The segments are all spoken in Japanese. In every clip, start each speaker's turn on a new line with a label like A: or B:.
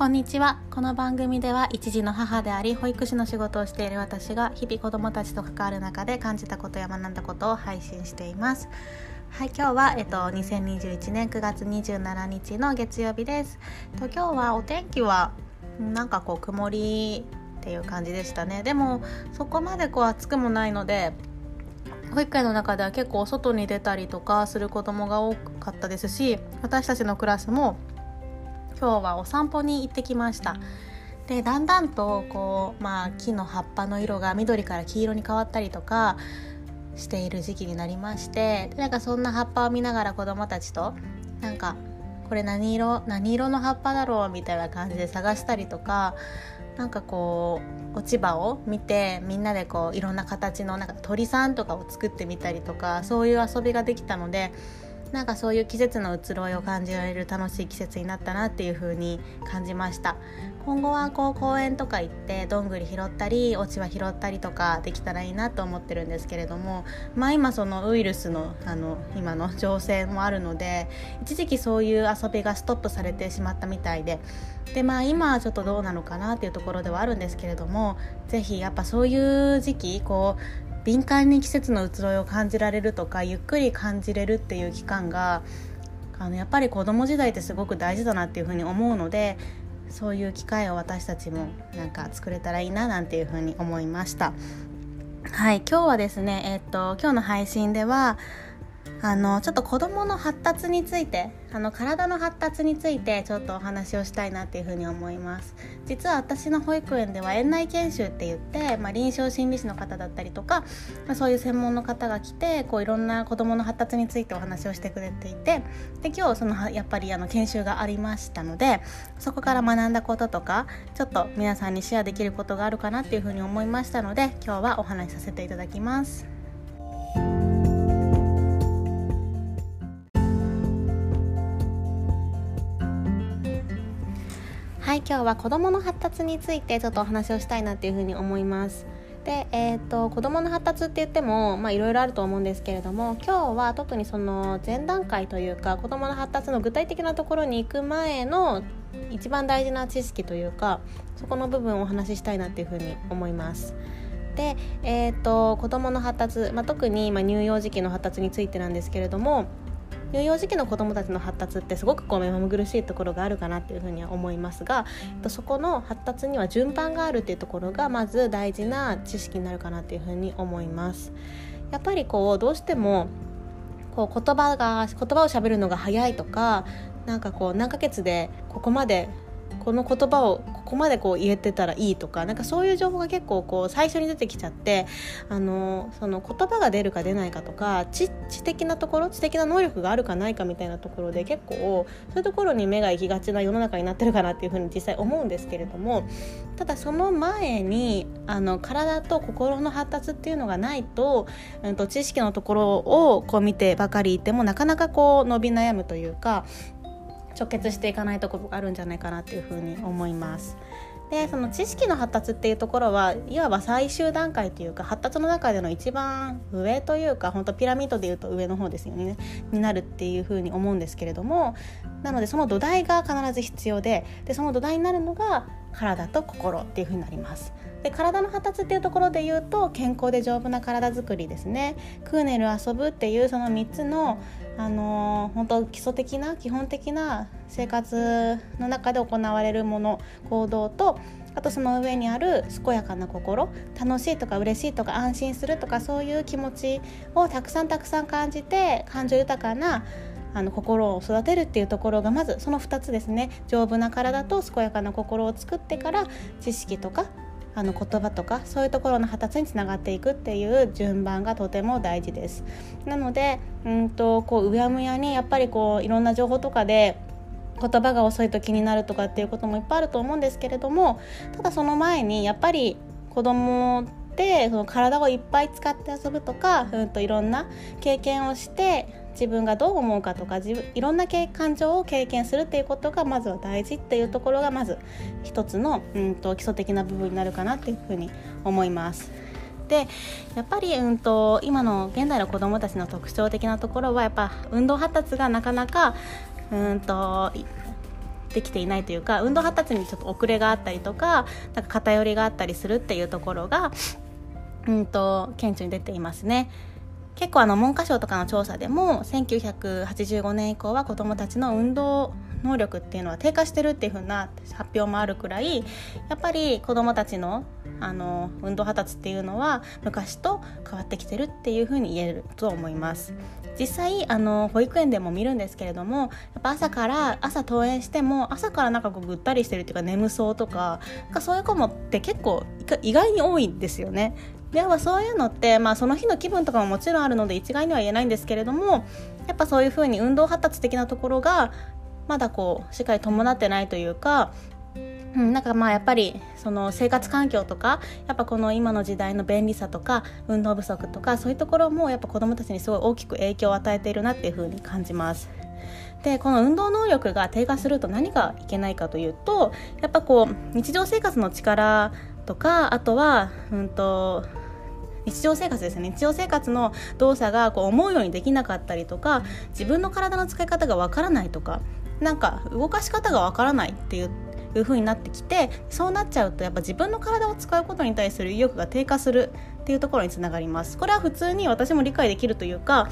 A: こんにちは。この番組では一児の母であり保育士の仕事をしている私が日々子どもたちと関わる中で感じたことや学んだことを配信しています。はい今日は、えっと、2021年9月27日の月曜日です。と今日はお天気はなんかこう曇りっていう感じでしたね。でもそこまでこう暑くもないので保育園の中では結構外に出たりとかする子どもが多かったですし私たちのクラスも今日はお散歩に行ってきました。でだんだんとこう、まあ、木の葉っぱの色が緑から黄色に変わったりとかしている時期になりましてなんかそんな葉っぱを見ながら子どもたちとなんかこれ何色何色の葉っぱだろうみたいな感じで探したりとかなんかこう落ち葉を見てみんなでこういろんな形のなんか鳥さんとかを作ってみたりとかそういう遊びができたのでなんかそういう季節の移ろいを感じられる楽しい季節になったなっていう風に感じました。今後はこう公園とか行ってどんぐり拾ったり落ち葉拾ったりとかできたらいいなと思ってるんですけれどもまあ今そのウイルスのあの今の情勢もあるので一時期そういう遊びがストップされてしまったみたいででまあ今はちょっとどうなのかなっていうところではあるんですけれども是非やっぱそういう時期こう敏感に季節の移ろいを感じられるとかゆっくり感じれるっていう期間があのやっぱり子供時代ってすごく大事だなっていうふうに思うのでそういう機会を私たちもなんか作れたらいいななんていうふうに思いました。はい今日はですねえっと今日の配信ではあのちょっと子どもの発達についてあの体の発達についてちょっとお話をしたいなっていうふうに思います実は私の保育園では園内研修って言って、まあ、臨床心理士の方だったりとか、まあ、そういう専門の方が来てこういろんな子どもの発達についてお話をしてくれていてで今日そのやっぱりあの研修がありましたのでそこから学んだこととかちょっと皆さんにシェアできることがあるかなっていうふうに思いましたので今日はお話しさせていただきます。はい今日は子どもの発達についてちょっとお話をしたいなっていうふうに思いますで、えーと、子どもの発達って言ってもいろいろあると思うんですけれども今日は特にその前段階というか子どもの発達の具体的なところに行く前の一番大事な知識というかそこの部分をお話ししたいなっていうふうに思います。で、えーと、子どもの発達、まあ、特に、ま乳幼児期の発達についてなんですけれども乳幼児期の子どもたちの発達ってすごくこう目まぐるしいところがあるかなっていうふうには思いますが、えっと、そこの発達には順番があるっていうところがまず大事な知識になるかなっていうふうに思います。やっぱりこうどうしてもこう言葉が言葉をしゃべるのが早いとかなんかこう何ヶ月でここまでこの言葉をここまでこう言えてたらいいとかなんかそういう情報が結構こう最初に出てきちゃってあのその言葉が出るか出ないかとか知知的なところ知的な能力があるかないかみたいなところで結構そういうところに目が行きがちな世の中になってるかなっていうふうに実際思うんですけれどもただその前にあの体と心の発達っていうのがないと,、うん、と知識のところをこう見てばかりいてもなかなかこう伸び悩むというか直結していかないところがあるんじゃないかなっていうふうに思います。でその知識の発達っていうところはいわば最終段階というか発達の中での一番上というか本当ピラミッドでいうと上の方ですよねになるっていうふうに思うんですけれどもなのでその土台が必ず必要ででその土台になるのが体と心っていうふうになります。で体の発達っていうところで言うと健康で丈夫な体づくりですね。クーネル遊ぶっていうその3つの、あのー、本当基礎的な基本的な生活の中で行われるもの行動とあとその上にある健やかな心楽しいとか嬉しいとか安心するとかそういう気持ちをたくさんたくさん感じて感情豊かなあの心を育てるっていうところがまずその2つですね。丈夫な体と健やかな心を作ってから知識とかあの言葉とかそういうところの発達につながっていくっていう順番がとても大事です。なのでうんとこううやむやにやっぱりこういろんな情報とかで言葉が遅いと気になるとかっていうこともいっぱいあると思うんですけれどもただその前にやっぱり子供ってその体をいっぱい使って遊ぶとか、うん、といろんな経験をして自分がどう思うかとか自分いろんな感情を経験するっていうことがまずは大事っていうところがまず一つの、うんと、基礎的な部分になるかなっていうふうに思います。でやっぱり、うんと、今の現代の子どもたちの特徴的なところはやっぱ運動発達がなかなか、うんとできていないというか運動発達にちょっと遅れがあったりとかなんか偏りがあったりするっていうところが、うんと、顕著に出ていますね。結構あの文科省とかの調査でも1985年以降は子どもたちの運動能力っていうのは低下してるっていう風な発表もあるくらいやっぱり子どもたちのあの運動発達っていうのは昔と変わってきてるっていう風に言えると思います。実際あの保育園でも見るんですけれどもやっぱ朝から朝登園しても朝からなんかこうぐったりしてるっていうか眠そうとかかそういう子もって結構意外に多いんですよね。ではそういうのって、まあ、その日の気分とかももちろんあるので一概には言えないんですけれどもやっぱそういうふうに運動発達的なところがまだこうしっかり伴ってないというかうん、なんかまあやっぱりその生活環境とかやっぱこの今の時代の便利さとか運動不足とかそういうところもやっぱ子どもたちにすごい大きく影響を与えているなっていうふうに感じます。でこの運動能力が低下すると何がいけないかというとやっぱこう日常生活の力とかあとは、うんと、日常生活ですね。日常生活の動作がこう思うようにできなかったりとか自分の体の使い方がわからないとかなんか動かし方がわからないっていういう風になってきてそうなっちゃうとやっぱ自分の体を使うことに対する意欲が低下するっていうところにつながります。これは普通に私も理解できるというか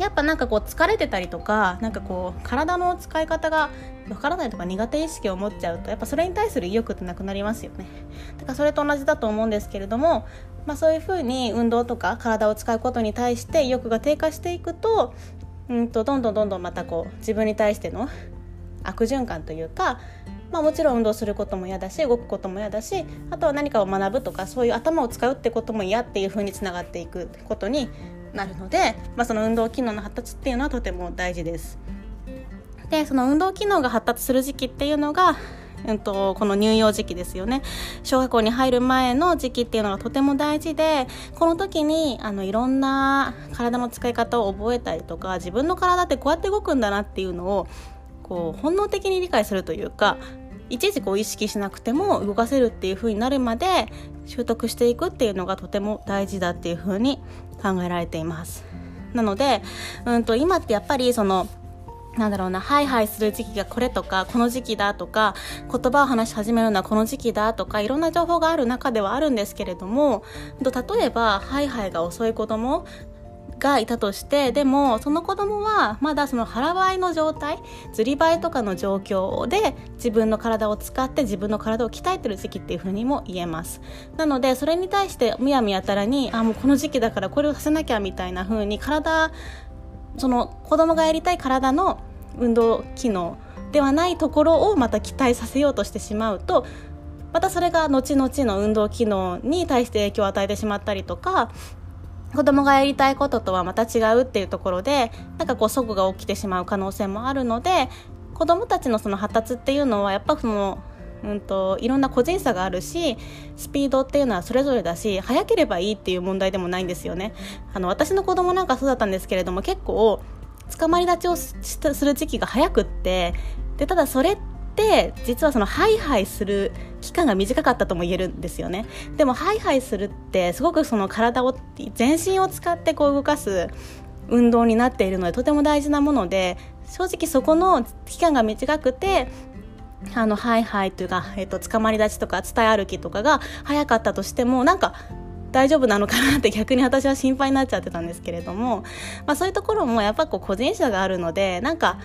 A: やっぱなんかこう疲れてたりとかなんかこう体の使い方がわからないとか苦手意識を持っちゃうとやっぱそれに対する意欲ってなくなりますよね。だからそれと同じだと思うんですけれども、まあ、そういうふうに運動とか体を使うことに対して意欲が低下していくとうんとどんどんどんどんまたこう自分に対しての悪循環というかまあ、もちろん運動することも嫌だし動くことも嫌だしあとは何かを学ぶとかそういう頭を使うってことも嫌っていうふうにつながっていくことになるので、まあ、その運動機能の発達っていうのはとても大事です。でその運動機能が発達する時期っていうのがうんと、この乳幼児期ですよね小学校に入る前の時期っていうのがとても大事でこの時にあのいろんな体の使い方を覚えたりとか自分の体ってこうやって動くんだなっていうのをこう本能的に理解するというかいちいちこう意識しなくても動かせるっていう風になるまで習得していくっていうのがとても大事だっていう風に考えられています。なので、うんと今ってやっぱりそのなんだろうな、ハイハイする時期がこれとか、この時期だとか、言葉を話し始めるのはこの時期だとか、いろんな情報がある中ではあるんですけれども、例えば、ハイハイが遅い子供がいたとしてでもその子供はまだその腹ばいの状態ずりばいとかの状況で自分の体を使って自分の体を鍛えてる時期っていうふうにも言えます。なのでそれに対してむやみやたらにあもうこの時期だからこれをさせなきゃみたいな風に体その子供がやりたい体の運動機能ではないところをまた期待させようとしてしまうとまたそれが後々の運動機能に対して影響を与えてしまったりとか子供がやりたいこととはまた違うっていうところでなんかこう齟齬が起きてしまう可能性もあるので子供たちのその発達っていうのはやっぱそのうんと、いろんな個人差があるしスピードっていうのはそれぞれだし早ければいいっていう問題でもないんですよね。あの私の子供なんかそうだったんですけれども結構捕まり立ちをする時期が早くってでただそれってって実はそのハイハイする期間が短かったとも言えるんですよね。でもハイハイするってすごくその体を全身を使ってこう動かす運動になっているのでとても大事なもので正直そこの期間が短くてあのハイハイというか、えっと、捕まり立ちとか伝え歩きとかが早かったとしてもなんか大丈夫なのかなって逆に私は心配になっちゃってたんですけれども、まあ、そういうところもやっぱこう個人差があるのでなんか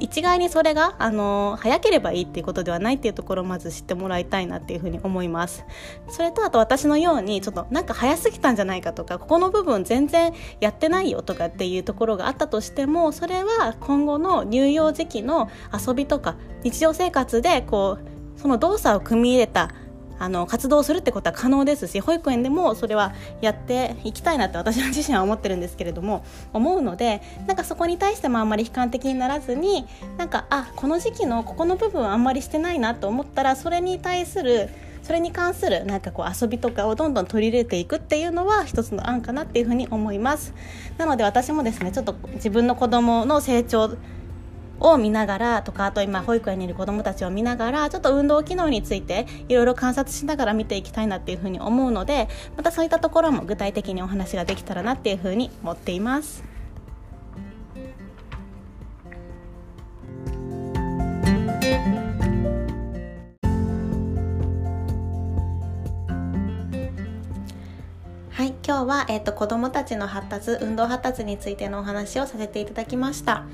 A: 一概にそれがあの早ければいいっていうことではないっていうところをまず知ってもらいたいなっていうふうに思います。それとあと私のようにちょっとなんか早すぎたんじゃないかとかここの部分全然やってないよとかっていうところがあったとしてもそれは今後の乳幼児期の遊びとか日常生活でこうその動作を組み入れたあの活動するってことは可能ですし保育園でもそれはやっていきたいなって私自身は思ってるんですけれども思うのでなんかそこに対してもあんまり悲観的にならずになんかあこの時期のここの部分はあんまりしてないなと思ったらそれに対するそれに関するなんかこう遊びとかをどんどん取り入れていくっていうのは一つの案かなっていうふうに思います。なので私もですねちょっと自分の子供の成長を見ながらとかあと今保育園にいる子どもたちを見ながらちょっと運動機能についていろいろ観察しながら見ていきたいなっていうふうに思うのでまたそういったところも具体的にお話ができたらなっていうふうに思っています。今日は、えーと、子どもたちの発達運動発達についてのお話をさせていただきました。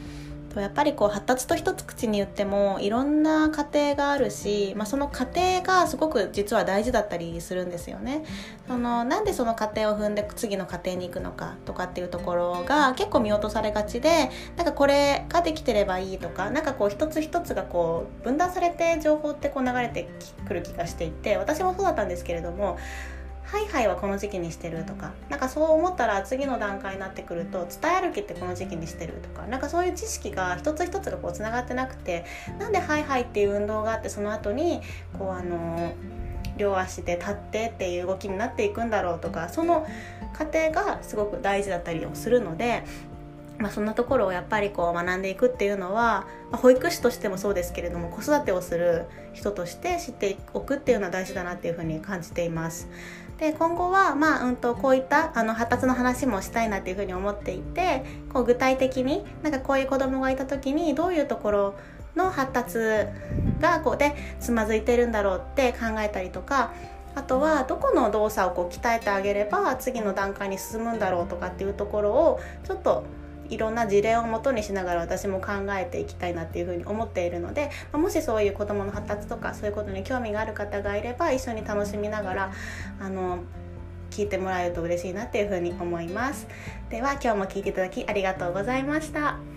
A: やっぱりこう発達と一つ口に言ってもいろんな過程があるし、まあ、その過程がすごく実は大事だったりするんですよね。そのなんでその過程を踏んで次の過程に行くのかとかっていうところが結構見落とされがちでなんかこれができてればいいとかなんかこう一つ一つがこう分断されて情報ってこう流れてくる気がしていて私もそうだったんですけれどもハイハイはこの時期にしてるとかなんかそう思ったら次の段階になってくると伝え歩きってこの時期にしてるとかなんかそういう知識が一つ一つがこうつながってなくてなんでハイハイっていう運動があってその後にこうあの両足で立ってっていう動きになっていくんだろうとかその過程がすごく大事だったりをするのでまあ、そんなところをやっぱりこう学んでいくっていうのは、まあ、保育士としてもそうですけれども子育てをする人として知っておくっていうのは大事だなっていうふうに感じています。で今後は、まあうんと、こういったあの発達の話もしたいなっていうふうに思っていてこう具体的になんかこういう子供がいた時にどういうところの発達がこうでつまずいてるんだろうって考えたりとかあとはどこの動作をこう鍛えてあげれば次の段階に進むんだろうとかっていうところをちょっといろんな事例をもとにしながら私も考えていきたいなっていうふうに思っているので、まもしそういう子どもの発達とかそういうことに興味がある方がいれば一緒に楽しみながらあの聞いてもらえると嬉しいなっていうふうに思います。では今日も聞いていただきありがとうございました。